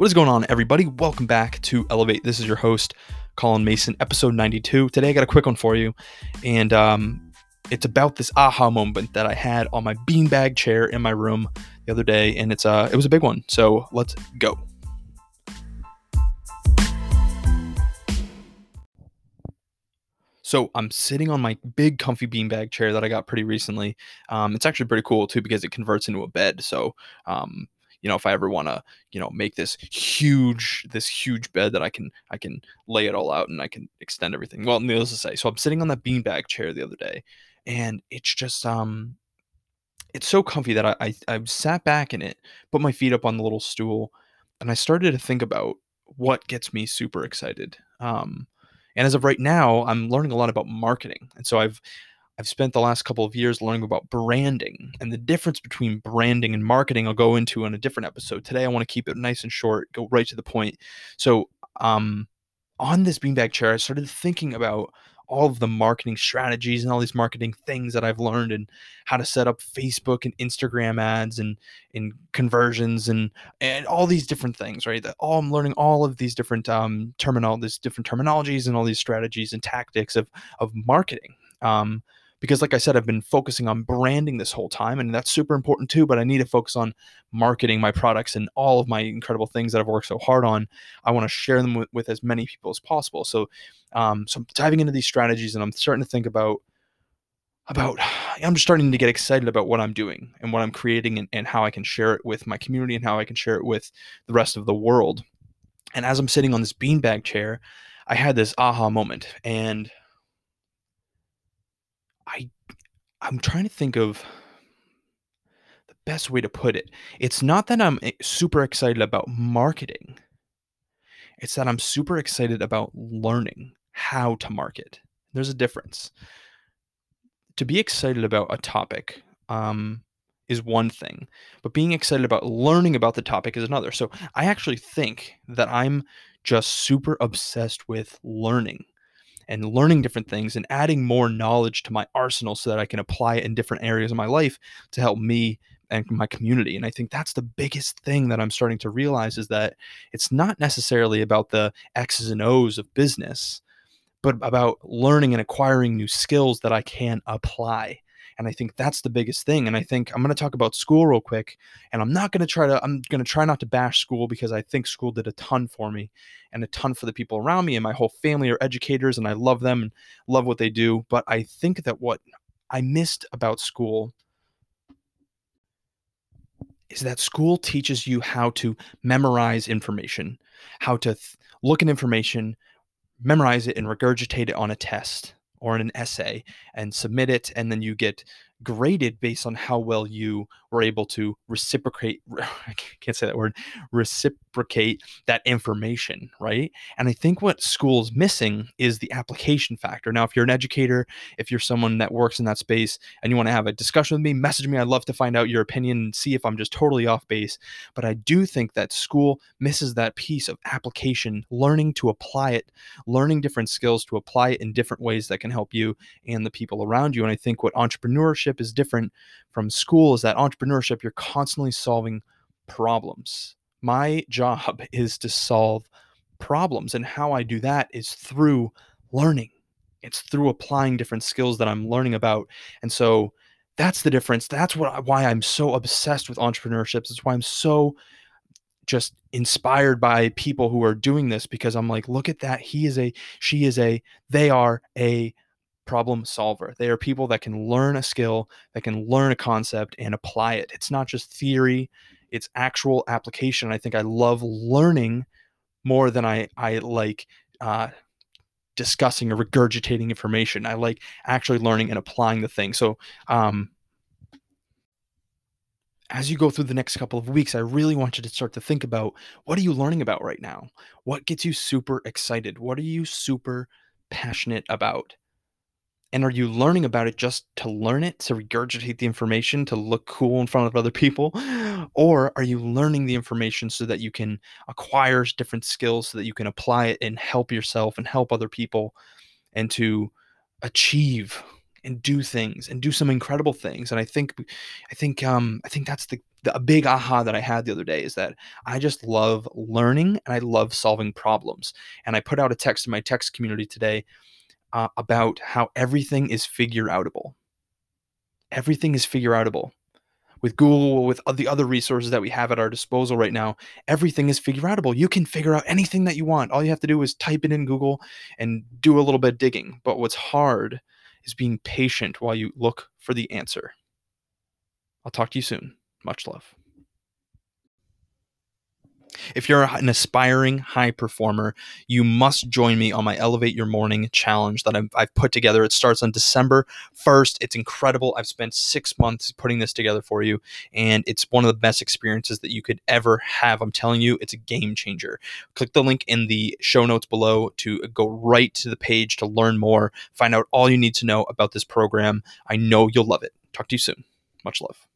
What is going on, everybody? Welcome back to Elevate. This is your host, Colin Mason, episode 92. Today, I got a quick one for you, and um, it's about this aha moment that I had on my beanbag chair in my room the other day, and it's uh, it was a big one. So let's go. So I'm sitting on my big comfy beanbag chair that I got pretty recently. Um, it's actually pretty cool too because it converts into a bed. So um, you know if i ever want to you know make this huge this huge bed that i can i can lay it all out and i can extend everything. Well needless to say so i'm sitting on that beanbag chair the other day and it's just um it's so comfy that I, I i sat back in it put my feet up on the little stool and i started to think about what gets me super excited um and as of right now i'm learning a lot about marketing and so i've I've spent the last couple of years learning about branding and the difference between branding and marketing. I'll go into in a different episode. Today, I want to keep it nice and short, go right to the point. So, um, on this beanbag chair, I started thinking about all of the marketing strategies and all these marketing things that I've learned and how to set up Facebook and Instagram ads and in conversions and and all these different things, right? That all I'm learning all of these different um terminal, these different terminologies and all these strategies and tactics of of marketing. Um, because like I said, I've been focusing on branding this whole time, and that's super important too. But I need to focus on marketing my products and all of my incredible things that I've worked so hard on. I want to share them with, with as many people as possible. So, um, so I'm diving into these strategies, and I'm starting to think about about I'm just starting to get excited about what I'm doing and what I'm creating and, and how I can share it with my community and how I can share it with the rest of the world. And as I'm sitting on this beanbag chair, I had this aha moment and I I'm trying to think of the best way to put it. It's not that I'm eh, super excited about marketing. It's that I'm super excited about learning how to market. There's a difference. To be excited about a topic um, is one thing, but being excited about learning about the topic is another. So I actually think that I'm just super obsessed with learning and learning different things and adding more knowledge to my arsenal so that I can apply it in different areas of my life to help me and my community. And I think that's the biggest thing that I'm starting to realize is that it's not necessarily about the X's and O's of business, but about learning and acquiring new skills that I can apply. And I think that's the biggest thing. And I think I'm going to talk about school real quick. And I'm not going to try to, I'm going to try not to bash school because I think school did a ton for me and a ton for the people around me. And my whole family are educators and I love them and love what they do. But I think that what I missed about school is that school teaches you how to memorize information, how to th- look at information, memorize it, and regurgitate it on a test or in an essay and submit it and then you get graded based on how well you were able to reciprocate I can't say that word reciprocate that information right? And i think what school's missing is the application factor. Now if you're an educator if you're someone that works in that space and you want to have a discussion with me message me. I'd love to find out your opinion and see if i'm just totally off base. But i do think that school misses that piece of application learning to apply it learning different skills to apply it in different ways that can help you and the people around you. And i think what entrepreneurship entrepreneurship is different from school is that entrepreneurship, you're constantly solving problems. My job is to solve problems. And how I do that is through learning, it's through applying different skills that I'm learning about. And so that's the difference. That's what why I'm so obsessed with entrepreneurship. It's why I'm so just inspired by people who are doing this because I'm like, look at that. He is a, she is a, they are a problem solver. They are people that can learn a skill, that can learn a concept and apply it. It's not just theory, it's actual application. I think I love learning more than I I like uh, discussing or regurgitating information. I like actually learning and applying the thing. So um, as you go through the next couple of weeks, I really want you to start to think about what are you learning about right now? What gets you super excited? What are you super passionate about? And are you learning about it just to learn it, to regurgitate the information, to look cool in front of other people? Or are you learning the information so that you can acquire different skills so that you can apply it and help yourself and help other people and to achieve and do things and do some incredible things. And I think, I think, um, I think that's the, the a big aha that I had the other day is that I just love learning and I love solving problems. And I put out a text in my text community today uh, about how everything is figure outable. Everything is figure outable. With Google, with the other resources that we have at our disposal right now, everything is figure outable. You can figure out anything that you want. All you have to do is type it in Google and do a little bit of digging. But what's hard is being patient while you look for the answer. I'll talk to you soon. Much love. If you're an aspiring high performer, you must join me on my Elevate Your Morning challenge that I've, I've, put together. It starts on December 1st. It's incredible. I've spent six months putting this together for you, and it's one of the best experiences that you could ever have. I'm telling you, it's a game changer. Click the link in the show notes below to go right to the page to learn more, find out all you need to know about this program. I know you'll love it. Talk to you soon. Much love.